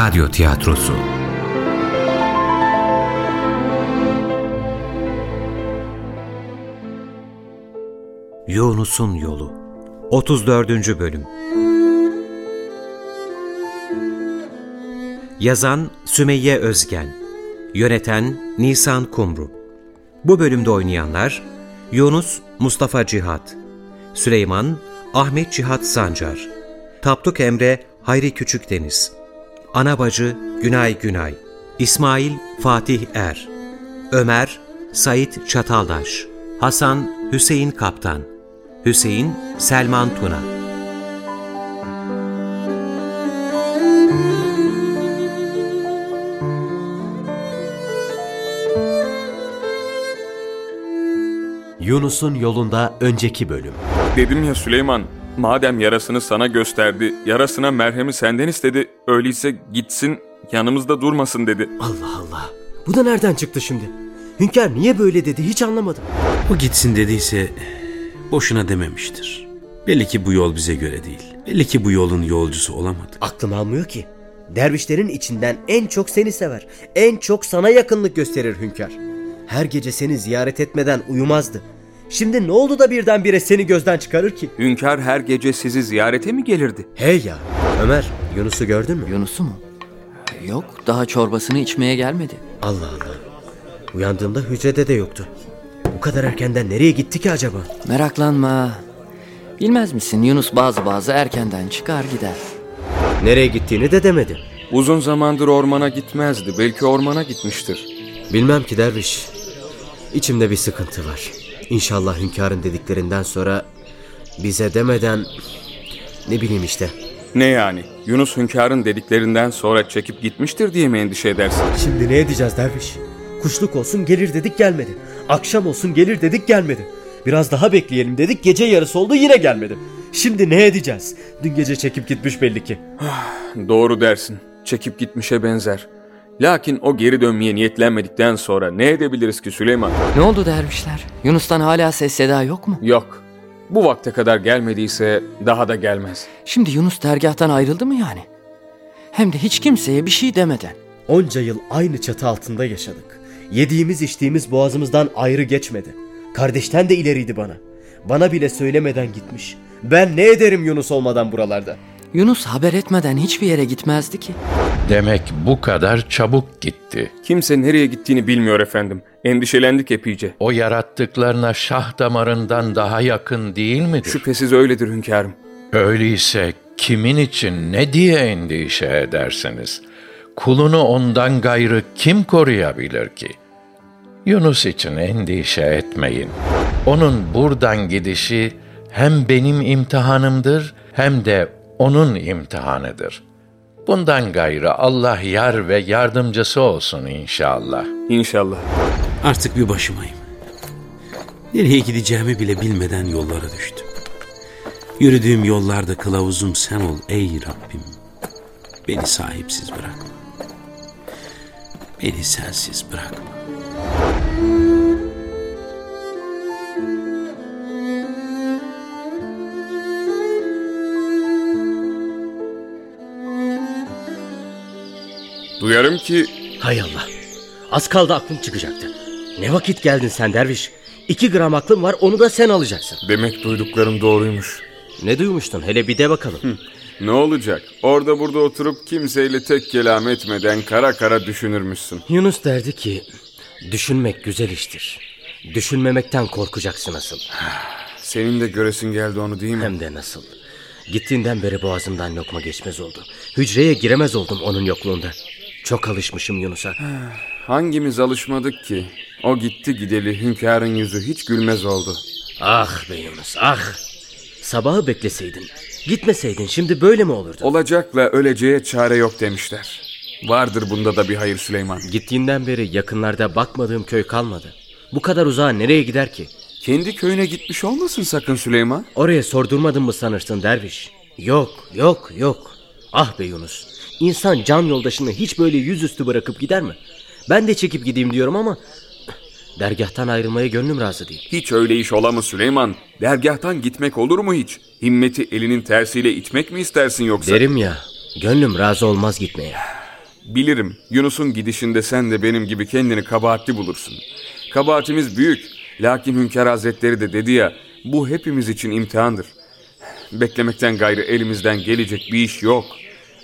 Radyo Tiyatrosu Yunus'un Yolu 34. Bölüm Yazan Sümeyye Özgen Yöneten Nisan Kumru Bu bölümde oynayanlar Yunus Mustafa Cihat Süleyman Ahmet Cihat Sancar Tapduk Emre Hayri Küçükdeniz Ana bacı Günay Günay İsmail Fatih Er Ömer Sait Çataldaş Hasan Hüseyin Kaptan Hüseyin Selman Tuna Yunus'un yolunda önceki bölüm. Dedim ya Süleyman, madem yarasını sana gösterdi, yarasına merhemi senden istedi, öyleyse gitsin yanımızda durmasın dedi. Allah Allah. Bu da nereden çıktı şimdi? Hünkar niye böyle dedi hiç anlamadım. O gitsin dediyse boşuna dememiştir. Belli ki bu yol bize göre değil. Belli ki bu yolun yolcusu olamadı. Aklım almıyor ki. Dervişlerin içinden en çok seni sever. En çok sana yakınlık gösterir hünkâr. Her gece seni ziyaret etmeden uyumazdı. Şimdi ne oldu da birdenbire seni gözden çıkarır ki? Hünkar her gece sizi ziyarete mi gelirdi? Hey ya Ömer Yunus'u gördün mü? Yunus'u mu? Yok, daha çorbasını içmeye gelmedi. Allah Allah. Uyandığımda hücrede de yoktu. Bu kadar erkenden nereye gitti ki acaba? Meraklanma. Bilmez misin Yunus bazı bazı erkenden çıkar gider. Nereye gittiğini de demedi. Uzun zamandır ormana gitmezdi. Belki ormana gitmiştir. Bilmem ki derviş. İçimde bir sıkıntı var. İnşallah hünkârın dediklerinden sonra bize demeden ne bileyim işte. Ne yani? Yunus hünkârın dediklerinden sonra çekip gitmiştir diye mi endişe edersin? Şimdi ne edeceğiz derviş? Kuşluk olsun gelir dedik gelmedi. Akşam olsun gelir dedik gelmedi. Biraz daha bekleyelim dedik gece yarısı oldu yine gelmedi. Şimdi ne edeceğiz? Dün gece çekip gitmiş belli ki. Doğru dersin. Çekip gitmişe benzer. Lakin o geri dönmeye niyetlenmedikten sonra ne edebiliriz ki Süleyman? Ne oldu dervişler? Yunus'tan hala ses seda yok mu? Yok. Bu vakte kadar gelmediyse daha da gelmez. Şimdi Yunus dergahtan ayrıldı mı yani? Hem de hiç kimseye bir şey demeden. Onca yıl aynı çatı altında yaşadık. Yediğimiz içtiğimiz boğazımızdan ayrı geçmedi. Kardeşten de ileriydi bana. Bana bile söylemeden gitmiş. Ben ne ederim Yunus olmadan buralarda? Yunus haber etmeden hiçbir yere gitmezdi ki. Demek bu kadar çabuk gitti. Kimse nereye gittiğini bilmiyor efendim. Endişelendik epeyce. O yarattıklarına şah damarından daha yakın değil midir? Şüphesiz öyledir hünkârım. Öyleyse kimin için ne diye endişe edersiniz? Kulunu ondan gayrı kim koruyabilir ki? Yunus için endişe etmeyin. Onun buradan gidişi hem benim imtihanımdır hem de onun imtihanıdır. Bundan gayrı Allah yar ve yardımcısı olsun inşallah. İnşallah. Artık bir başımayım. Nereye gideceğimi bile bilmeden yollara düştüm. Yürüdüğüm yollarda kılavuzum sen ol ey Rabbim. Beni sahipsiz bırakma. Beni sensiz bırakma. Duyarım ki Hay Allah. Az kaldı aklım çıkacaktı. Ne vakit geldin sen derviş? İki gram aklım var onu da sen alacaksın. demek duyduklarım doğruymuş. Ne duymuştun hele bir de bakalım. Ne olacak? Orada burada oturup kimseyle tek kelam etmeden kara kara düşünürmüşsün. Yunus derdi ki düşünmek güzel iştir. Düşünmemekten korkacaksın asıl. Senin de göresin geldi onu değil mi? Hem de nasıl. Gittiğinden beri boğazımdan lokma geçmez oldu. Hücreye giremez oldum onun yokluğunda. Çok alışmışım Yunus'a. Hangimiz alışmadık ki? O gitti gideli hünkârın yüzü hiç gülmez oldu. Ah be Yunus ah. Sabahı bekleseydin. Gitmeseydin şimdi böyle mi olurdu? Olacakla öleceğe çare yok demişler. Vardır bunda da bir hayır Süleyman. Gittiğinden beri yakınlarda bakmadığım köy kalmadı. Bu kadar uzağa nereye gider ki? Kendi köyüne gitmiş olmasın sakın Süleyman. Oraya sordurmadın mı sanırsın derviş? Yok, yok, yok. Ah be Yunus. İnsan can yoldaşını hiç böyle yüzüstü bırakıp gider mi? Ben de çekip gideyim diyorum ama... Dergahtan ayrılmaya gönlüm razı değil. Hiç öyle iş ola mı Süleyman? Dergahtan gitmek olur mu hiç? Himmeti elinin tersiyle itmek mi istersin yoksa? Derim ya, gönlüm razı olmaz gitmeye. Bilirim Yunus'un gidişinde sen de benim gibi kendini kabahatli bulursun. Kabahatimiz büyük. Lakin Hünkar Hazretleri de dedi ya bu hepimiz için imtihandır. Beklemekten gayrı elimizden gelecek bir iş yok.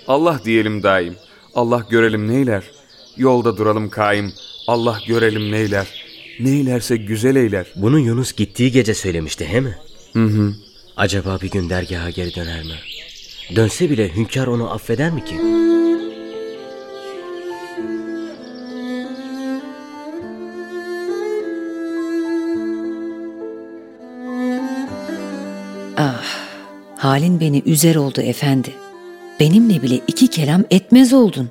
Allah diyelim daim. Allah görelim neyler. Yolda duralım kaim. Allah görelim neyler. Neylerse güzel eyler. Bunu Yunus gittiği gece söylemişti he mi? Hı hı. Acaba bir gün dergaha geri döner mi? Dönse bile hünkâr onu affeder mi ki? Halin beni üzer oldu efendi. Benimle bile iki kelam etmez oldun.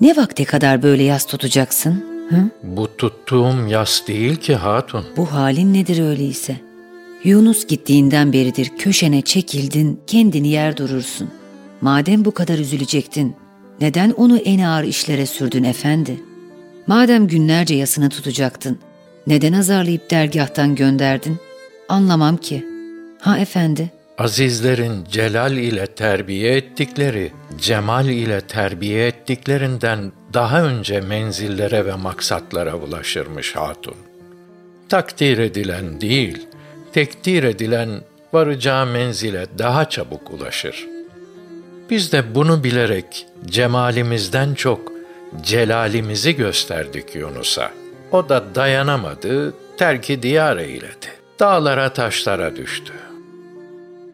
Ne vakte kadar böyle yas tutacaksın? Hı? Bu tuttuğum yas değil ki hatun. Bu halin nedir öyleyse? Yunus gittiğinden beridir köşene çekildin, kendini yer durursun. Madem bu kadar üzülecektin, neden onu en ağır işlere sürdün efendi? Madem günlerce yasını tutacaktın, neden azarlayıp dergahtan gönderdin? Anlamam ki. Ha efendi, Azizlerin celal ile terbiye ettikleri, cemal ile terbiye ettiklerinden daha önce menzillere ve maksatlara ulaşırmış hatun. Takdir edilen değil, tekdir edilen varacağı menzile daha çabuk ulaşır. Biz de bunu bilerek cemalimizden çok celalimizi gösterdik Yunus'a. O da dayanamadı, terki diyar eyledi. Dağlara taşlara düştü.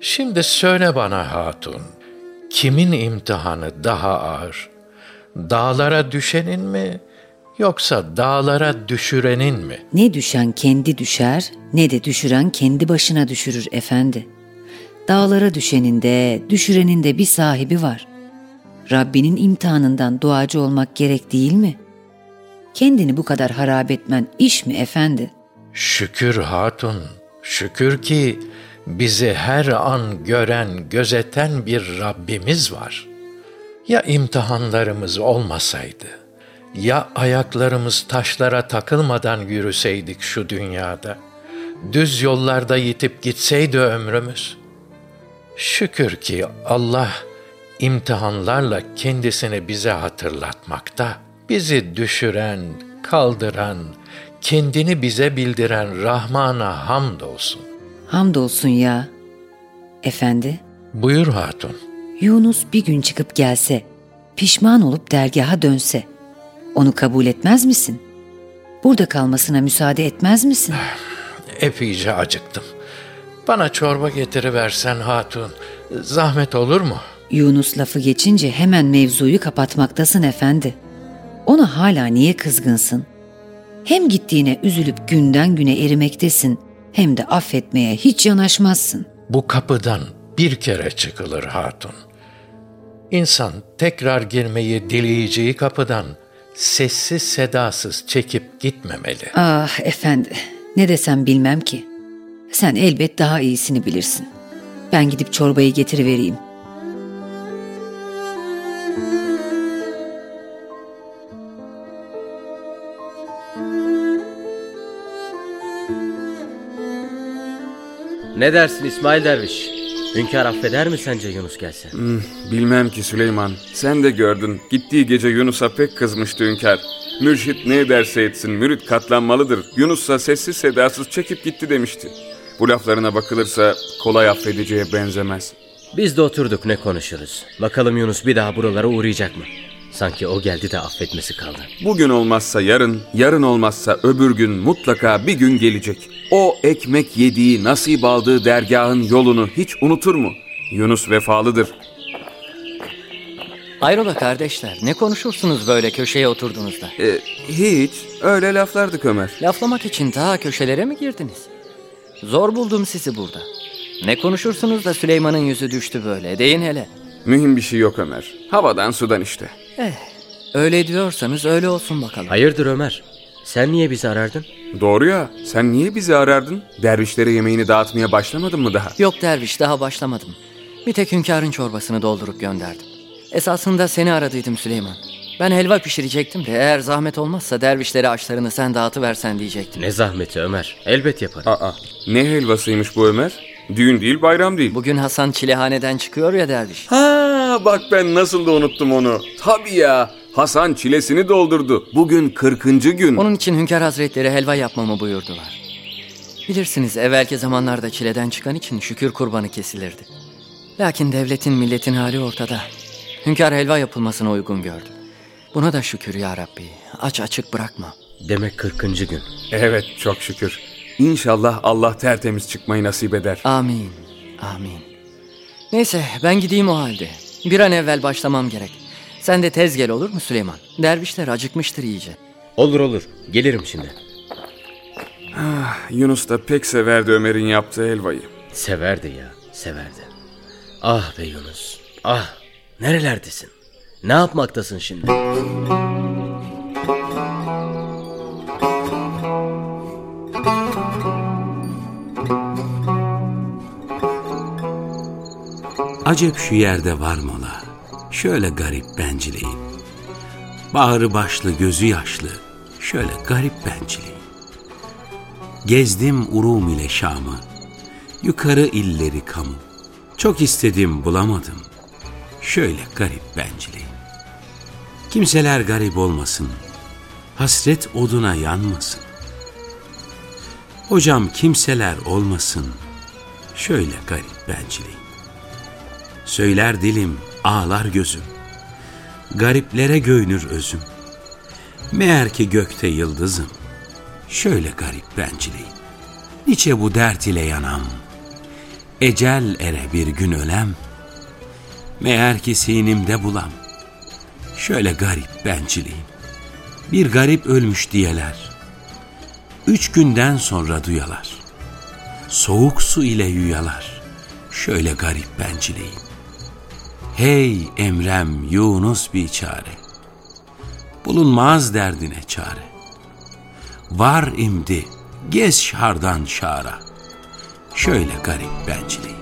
Şimdi söyle bana hatun, kimin imtihanı daha ağır? Dağlara düşenin mi yoksa dağlara düşürenin mi? ne düşen kendi düşer, ne de düşüren kendi başına düşürür efendi. Dağlara düşenin de, düşürenin de bir sahibi var. Rabbinin imtihanından duacı olmak gerek değil mi? Kendini bu kadar harap etmen iş mi efendi? Şükür hatun, şükür ki bizi her an gören, gözeten bir Rabbimiz var. Ya imtihanlarımız olmasaydı, ya ayaklarımız taşlara takılmadan yürüseydik şu dünyada, düz yollarda yitip gitseydi ömrümüz. Şükür ki Allah imtihanlarla kendisini bize hatırlatmakta. Bizi düşüren, kaldıran, kendini bize bildiren Rahman'a hamdolsun. Hamdolsun ya. Efendi, Buyur hatun. Yunus bir gün çıkıp gelse, pişman olup dergaha dönse, onu kabul etmez misin? Burada kalmasına müsaade etmez misin? Epeyce acıktım. Bana çorba getiriversen hatun. Zahmet olur mu? Yunus lafı geçince hemen mevzuyu kapatmaktasın efendi. Ona hala niye kızgınsın? Hem gittiğine üzülüp günden güne erimektesin, hem de affetmeye hiç yanaşmazsın. Bu kapıdan bir kere çıkılır hatun. İnsan tekrar girmeyi dileyeceği kapıdan sessiz sedasız çekip gitmemeli. Ah efendi, ne desem bilmem ki. Sen elbet daha iyisini bilirsin. Ben gidip çorbayı getirivereyim. Ne dersin İsmail Derviş? Hünkâr affeder mi sence Yunus gelse? Bilmem ki Süleyman. Sen de gördün. Gittiği gece Yunus'a pek kızmıştı hünkâr. Mürşit ne ederse etsin mürit katlanmalıdır. Yunus'a sessiz sedasız çekip gitti demişti. Bu laflarına bakılırsa kolay affedeceğe benzemez. Biz de oturduk ne konuşuruz. Bakalım Yunus bir daha buralara uğrayacak mı? Sanki o geldi de affetmesi kaldı. Bugün olmazsa yarın, yarın olmazsa öbür gün mutlaka bir gün gelecek. O ekmek yediği, nasip aldığı dergahın yolunu hiç unutur mu? Yunus vefalıdır. Hayrola kardeşler ne konuşursunuz böyle köşeye oturduğunuzda? E, hiç, öyle laflardık Ömer. Laflamak için daha köşelere mi girdiniz? Zor buldum sizi burada. Ne konuşursunuz da Süleyman'ın yüzü düştü böyle deyin hele. Mühim bir şey yok Ömer. Havadan sudan işte. Eh öyle diyorsanız öyle olsun bakalım. Hayırdır Ömer? Sen niye bizi arardın? Doğru ya, sen niye bizi arardın? Dervişlere yemeğini dağıtmaya başlamadın mı daha? Yok derviş daha başlamadım. Bir tek hünkârın çorbasını doldurup gönderdim. Esasında seni aradıydım Süleyman. Ben helva pişirecektim de eğer zahmet olmazsa dervişlere açlarını sen dağıtıversen diyecektim. Ne zahmeti Ömer? Elbet yaparım. Aa, ne helvasıymış bu Ömer? Düğün değil, bayram değil. Bugün Hasan çilehaneden çıkıyor ya derviş. Ha, bak ben nasıl da unuttum onu. Tabii ya. Hasan çilesini doldurdu. Bugün 40. gün. Onun için Hünkar Hazretleri helva yapmamı buyurdular. Bilirsiniz evvelki zamanlarda çileden çıkan için şükür kurbanı kesilirdi. Lakin devletin milletin hali ortada. Hünkar helva yapılmasına uygun gördü. Buna da şükür ya Rabbi. Aç açık bırakma. Demek 40. gün. Evet çok şükür. İnşallah Allah tertemiz çıkmayı nasip eder. Amin. Amin. Neyse ben gideyim o halde. Bir an evvel başlamam gerek. Sen de tez gel olur mu Süleyman? Dervişler acıkmıştır iyice. Olur olur. Gelirim şimdi. Yunus da pek severdi Ömer'in yaptığı helvayı. Severdi ya. Severdi. Ah be Yunus. Ah. Nerelerdesin? Ne yapmaktasın şimdi? Acep şu yerde var mola. Şöyle garip bencileyim. Bağrı başlı gözü yaşlı. Şöyle garip bencileyim. Gezdim Urum ile Şam'ı. Yukarı illeri kamu. Çok istedim bulamadım. Şöyle garip bencileyim. Kimseler garip olmasın. Hasret oduna yanmasın. Hocam kimseler olmasın. Şöyle garip bencileyim. Söyler dilim, ağlar gözüm. Gariplere göynür özüm. Meğer ki gökte yıldızım. Şöyle garip bencileyim. Niçe bu dert ile yanam. Ecel ere bir gün ölem. Meğer ki sinimde bulam. Şöyle garip bencileyim. Bir garip ölmüş diyeler. Üç günden sonra duyalar. Soğuk su ile yuyalar. Şöyle garip bencileyim. Hey Emrem Yunus biçare. Bulunmaz derdine çare. Var imdi gez şardan şara. Şöyle garip bencileyim.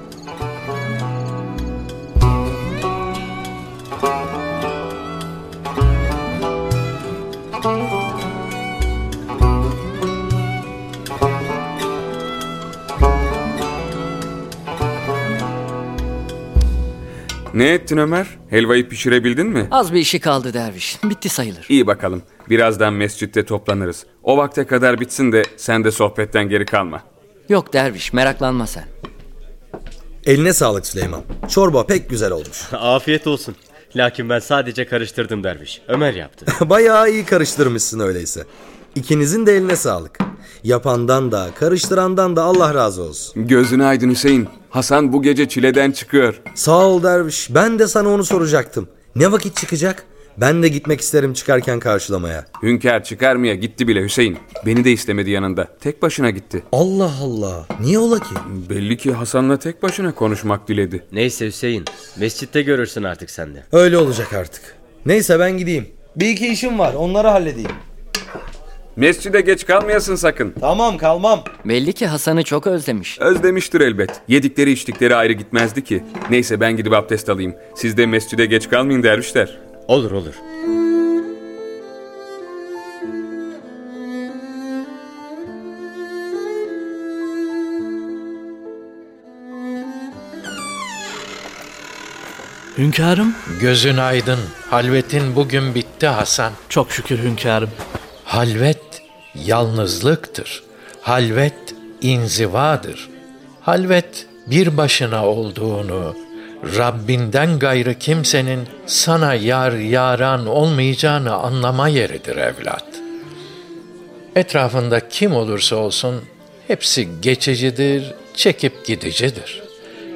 Ne ettin Ömer? Helvayı pişirebildin mi? Az bir işi kaldı derviş. Bitti sayılır. İyi bakalım. Birazdan mescitte toplanırız. O vakte kadar bitsin de sen de sohbetten geri kalma. Yok derviş meraklanma sen. Eline sağlık Süleyman. Çorba pek güzel olmuş. Afiyet olsun. Lakin ben sadece karıştırdım derviş. Ömer yaptı. Bayağı iyi karıştırmışsın öyleyse. İkinizin de eline sağlık. Yapandan da karıştırandan da Allah razı olsun. Gözüne aydın Hüseyin. Hasan bu gece çileden çıkıyor. Sağ ol derviş. Ben de sana onu soracaktım. Ne vakit çıkacak? Ben de gitmek isterim çıkarken karşılamaya. Hünkâr çıkarmaya gitti bile Hüseyin. Beni de istemedi yanında. Tek başına gitti. Allah Allah. Niye ola ki? Belli ki Hasan'la tek başına konuşmak diledi. Neyse Hüseyin. Mescitte görürsün artık sen de. Öyle olacak artık. Neyse ben gideyim. Bir iki işim var onları halledeyim. Mescide geç kalmayasın sakın. Tamam kalmam. Belli ki Hasan'ı çok özlemiş. Özlemiştir elbet. Yedikleri içtikleri ayrı gitmezdi ki. Neyse ben gidip abdest alayım. Siz de mescide geç kalmayın dervişler. Olur olur. Hünkârım, Gözün aydın, halvetin bugün bitti Hasan. çok şükür hünkârım. Halvet yalnızlıktır. Halvet inzivadır. Halvet bir başına olduğunu, Rabbinden gayrı kimsenin sana yar yaran olmayacağını anlama yeridir evlat. Etrafında kim olursa olsun hepsi geçicidir, çekip gidicidir.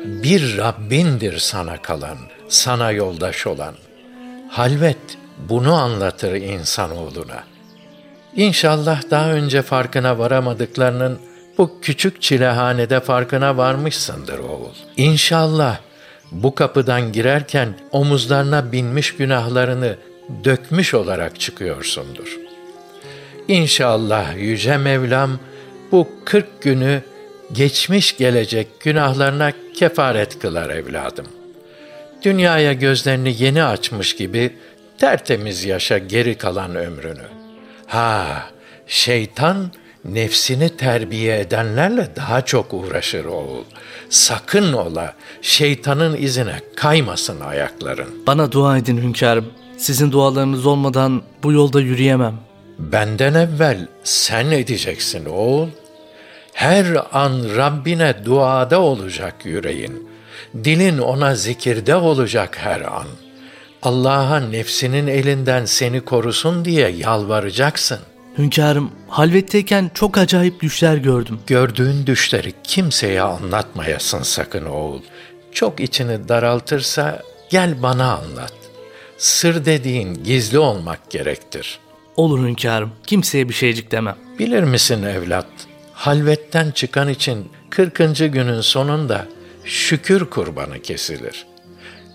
Bir Rabbindir sana kalan, sana yoldaş olan. Halvet bunu anlatır insanoğluna. İnşallah daha önce farkına varamadıklarının bu küçük çilehanede farkına varmışsındır oğul. İnşallah bu kapıdan girerken omuzlarına binmiş günahlarını dökmüş olarak çıkıyorsundur. İnşallah Yüce Mevlam bu kırk günü geçmiş gelecek günahlarına kefaret kılar evladım. Dünyaya gözlerini yeni açmış gibi tertemiz yaşa geri kalan ömrünü. Ha, şeytan nefsini terbiye edenlerle daha çok uğraşır oğul. Sakın ola şeytanın izine kaymasın ayakların. Bana dua edin hünkârım. Sizin dualarınız olmadan bu yolda yürüyemem. Benden evvel sen edeceksin oğul. Her an Rabbine duada olacak yüreğin. Dilin ona zikirde olacak her an. Allah'a nefsinin elinden seni korusun diye yalvaracaksın. Hünkârım, halvetteyken çok acayip düşler gördüm. Gördüğün düşleri kimseye anlatmayasın sakın oğul. Çok içini daraltırsa gel bana anlat. Sır dediğin gizli olmak gerektir. Olur hünkârım, kimseye bir şeycik demem. Bilir misin evlat? Halvetten çıkan için 40. günün sonunda şükür kurbanı kesilir.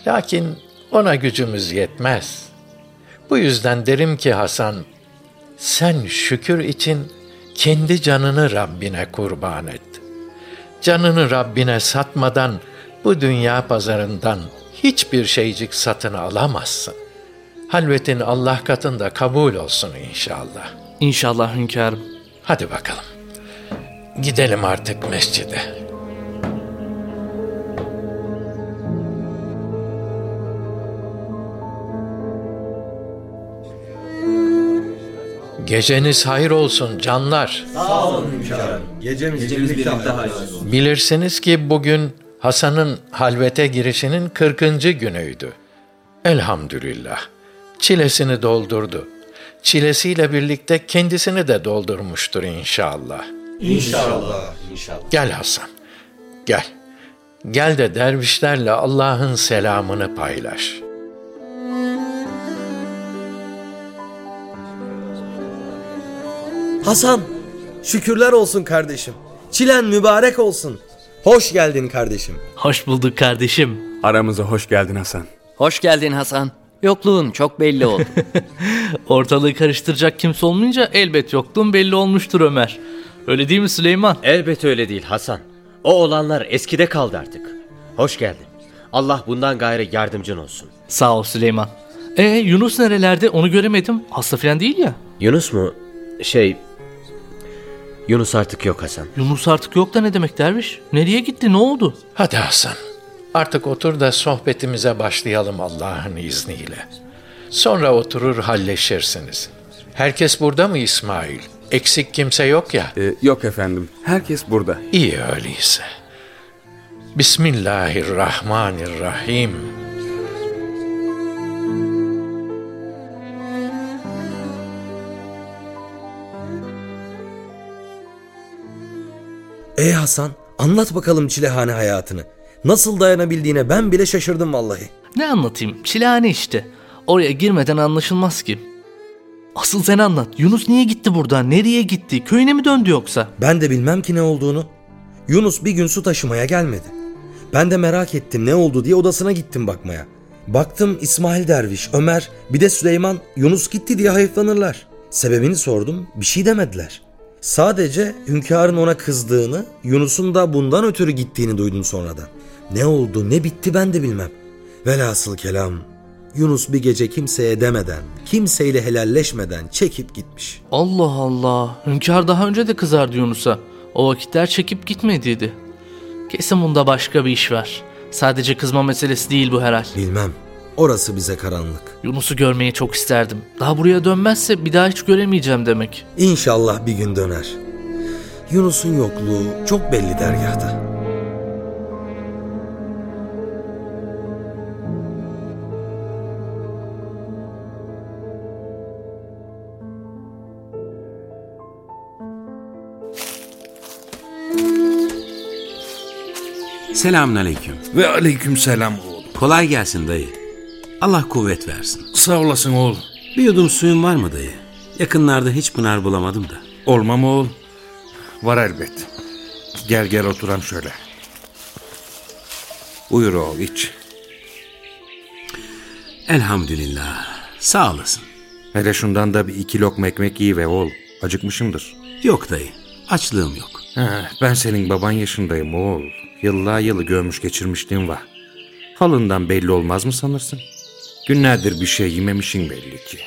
Lakin ona gücümüz yetmez. Bu yüzden derim ki Hasan, sen şükür için kendi canını Rabbine kurban et. Canını Rabbine satmadan bu dünya pazarından hiçbir şeycik satın alamazsın. Halvetin Allah katında kabul olsun inşallah. İnşallah hünkârım. Hadi bakalım. Gidelim artık mescide. Geceniz hayır olsun canlar. Gecemiz, birlikte hayır olsun. Bilirsiniz ki bugün Hasan'ın halvete girişinin 40. günüydü. Elhamdülillah. Çilesini doldurdu. Çilesiyle birlikte kendisini de doldurmuştur inşallah. İnşallah. Gel Hasan, gel. Gel de dervişlerle Allah'ın selamını paylaş. Hasan, şükürler olsun kardeşim. Çilen mübarek olsun. Hoş geldin kardeşim. Hoş bulduk kardeşim. Aramıza hoş geldin Hasan. Hoş geldin Hasan. Yokluğun çok belli oldu. Ortalığı karıştıracak kimse olmayınca elbet yokluğun belli olmuştur Ömer. Öyle değil mi Süleyman? Elbet öyle değil Hasan. O olanlar eskide kaldı artık. Hoş geldin. Allah bundan gayrı yardımcın olsun. Sağ ol Süleyman. E Yunus nerelerde onu göremedim. Hasta falan değil ya. Yunus mu? Şey... Yunus artık yok Hasan. Yunus artık yok da ne demek derviş? Nereye gitti ne oldu? Hadi Hasan, artık otur da sohbetimize başlayalım Allah'ın izniyle. Sonra oturur halleşirsiniz. Herkes burada mı İsmail? Eksik kimse yok ya. Ee, yok efendim. Herkes burada. İyi öyleyse. Bismillahirrahmanirrahim. Ey Hasan, anlat bakalım çilehane hayatını. Nasıl dayanabildiğine ben bile şaşırdım vallahi. Ne anlatayım? Çilehane işte. Oraya girmeden anlaşılmaz ki. Asıl sen anlat. Yunus niye gitti buradan? Nereye gitti? Köyüne mi döndü yoksa? Ben de bilmem ki ne olduğunu. Yunus bir gün su taşımaya gelmedi. Ben de merak ettim ne oldu diye odasına gittim bakmaya. Baktım İsmail Derviş, Ömer, bir de Süleyman Yunus gitti diye hayıflanırlar. Sebebini sordum, bir şey demediler. Sadece hünkârın ona kızdığını, Yunus'un da bundan ötürü gittiğini duydum sonradan. Ne oldu, ne bitti ben de bilmem. Velhasıl kelam, Yunus bir gece kimseye demeden, kimseyle helalleşmeden çekip gitmiş. Allah Allah. Hünkâr daha önce de kızardı Yunus'a. O vakitler çekip gitmediydi. Kesin bunda başka bir iş var. Sadece kızma meselesi değil bu herhal. Bilmem, orası bize karanlık. Yunus'u görmeyi çok isterdim. Daha buraya dönmezse bir daha hiç göremeyeceğim demek. İnşallah bir gün döner. Yunus'un yokluğu çok belli dergahta. Selamünaleyküm. Ve aleyküm selam oğlum. Kolay gelsin dayı. Allah kuvvet versin. Sağ olasın oğlum. Bir yudum suyun var mı dayı? Yakınlarda hiç pınar bulamadım da. Olmam oğul. Var elbet. Gel gel oturam şöyle. Buyur oğul iç. Elhamdülillah. Sağ olasın. Hele şundan da bir iki lokma ekmek yiyi ve oğul. Acıkmışımdır. Yok dayı. Açlığım yok. Ha, ben senin baban yaşındayım oğul. Yıllar yılı görmüş geçirmişliğim var. Halından belli olmaz mı sanırsın? Günlerdir bir şey yememişin belli ki.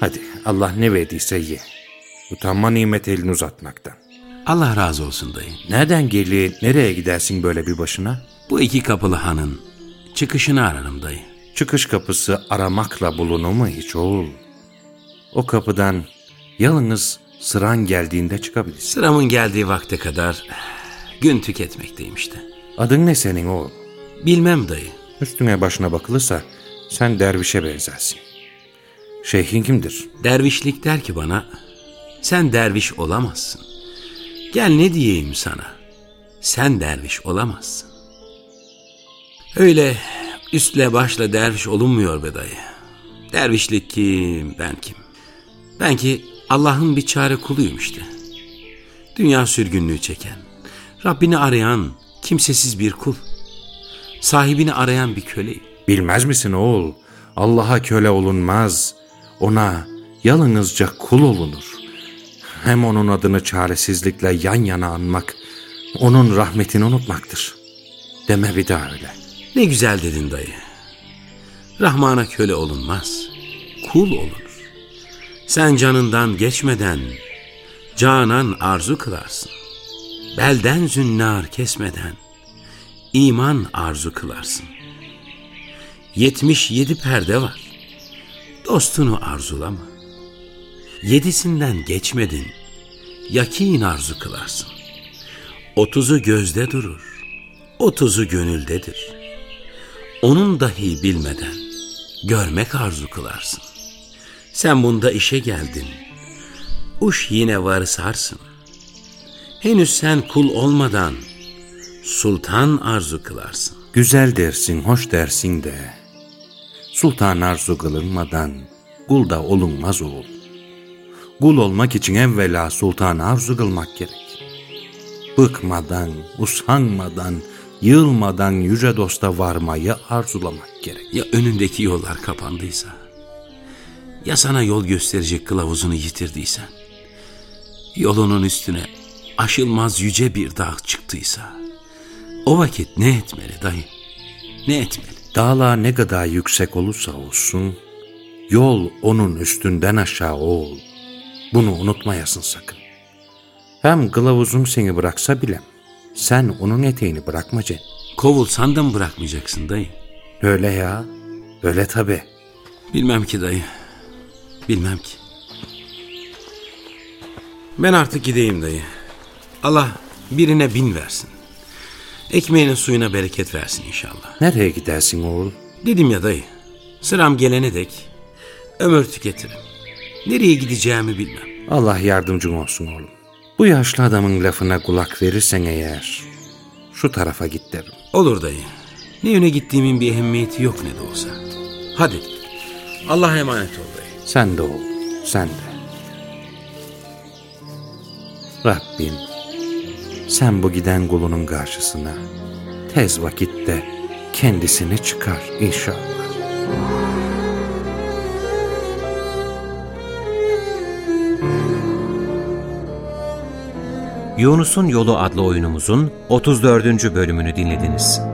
Hadi Allah ne verdiyse ye. Utanma nimet elini uzatmaktan. Allah razı olsun dayı. Nereden gelir, nereye gidersin böyle bir başına? Bu iki kapılı hanın çıkışını ararım dayı. çıkış kapısı aramakla bulunur mu hiç oğul? O kapıdan yalnız sıran geldiğinde çıkabilirsin. Sıramın geldiği vakte kadar gün tüketmekteyim işte. Adın ne senin oğul? Bilmem dayı. Üstüne başına bakılırsa sen dervişe benzersin. Şeyhin kimdir? Dervişlik der ki bana, sen derviş olamazsın. Gel ne diyeyim sana, sen derviş olamazsın. Öyle üstle başla derviş olunmuyor be dayı. Dervişlik kim, ben kim? Ben ki Allah'ın bir çare kuluyum işte. Dünya sürgünlüğü çeken, Rabbini arayan, kimsesiz bir kul. Sahibini arayan bir köleyim. Bilmez misin oğul? Allah'a köle olunmaz. Ona yalnızca kul olunur. Hem onun adını çaresizlikle yan yana anmak, onun rahmetini unutmaktır. Deme bir daha öyle. Ne güzel dedin dayı. Rahmana köle olunmaz, kul olunur. Sen canından geçmeden, canan arzu kılarsın. Belden zünnar kesmeden, iman arzu kılarsın. Yetmiş yedi perde var. Dostunu arzulama. Yedisinden geçmedin, yakin arzu kılarsın. Otuzu gözde durur, otuzu gönüldedir. Onun dahi bilmeden görmek arzu kılarsın. Sen bunda işe geldin, uş yine varı sarsın. Henüz sen kul olmadan sultan arzu kılarsın. Güzel dersin, hoş dersin de. Sultan arzu kılınmadan kul da olunmaz oğul. Kul olmak için evvela sultan arzu kılmak gerek. Bıkmadan, usanmadan, yılmadan yüce dosta varmayı arzulamak gerek. Ya önündeki yollar kapandıysa? Ya sana yol gösterecek kılavuzunu yitirdiysen? Yolunun üstüne aşılmaz yüce bir dağ çıktıysa? O vakit ne etmeli dayı? Ne etmeli? Dağlar ne kadar yüksek olursa olsun, yol onun üstünden aşağı ol. Bunu unutmayasın sakın. Hem kılavuzum seni bıraksa bile, sen onun eteğini bırakma Cem. Kovulsan da mı bırakmayacaksın dayı? Öyle ya, öyle tabi. Bilmem ki dayı. Bilmem ki. Ben artık gideyim dayı. Allah birine bin versin. Ekmeğinin suyuna bereket versin inşallah. Nereye gidersin oğul? Dedim ya dayı. Sıram gelene dek ömür tüketirim. Nereye gideceğimi bilmem. Allah yardımcın olsun oğlum. Bu yaşlı adamın lafına kulak verirsen eğer şu tarafa git derim. Olur dayı. Ne yöne gittiğimin bir ehemmiyeti yok ne de olsa. Hadi. Allah'a emanet ol dayı. Sen de ol, sen de. Rabbim, sen bu giden kulunun karşısına tez vakitte kendisini çıkar inşallah. Yunus'un Yolu adlı oyunumuzun 34. bölümünü dinlediniz.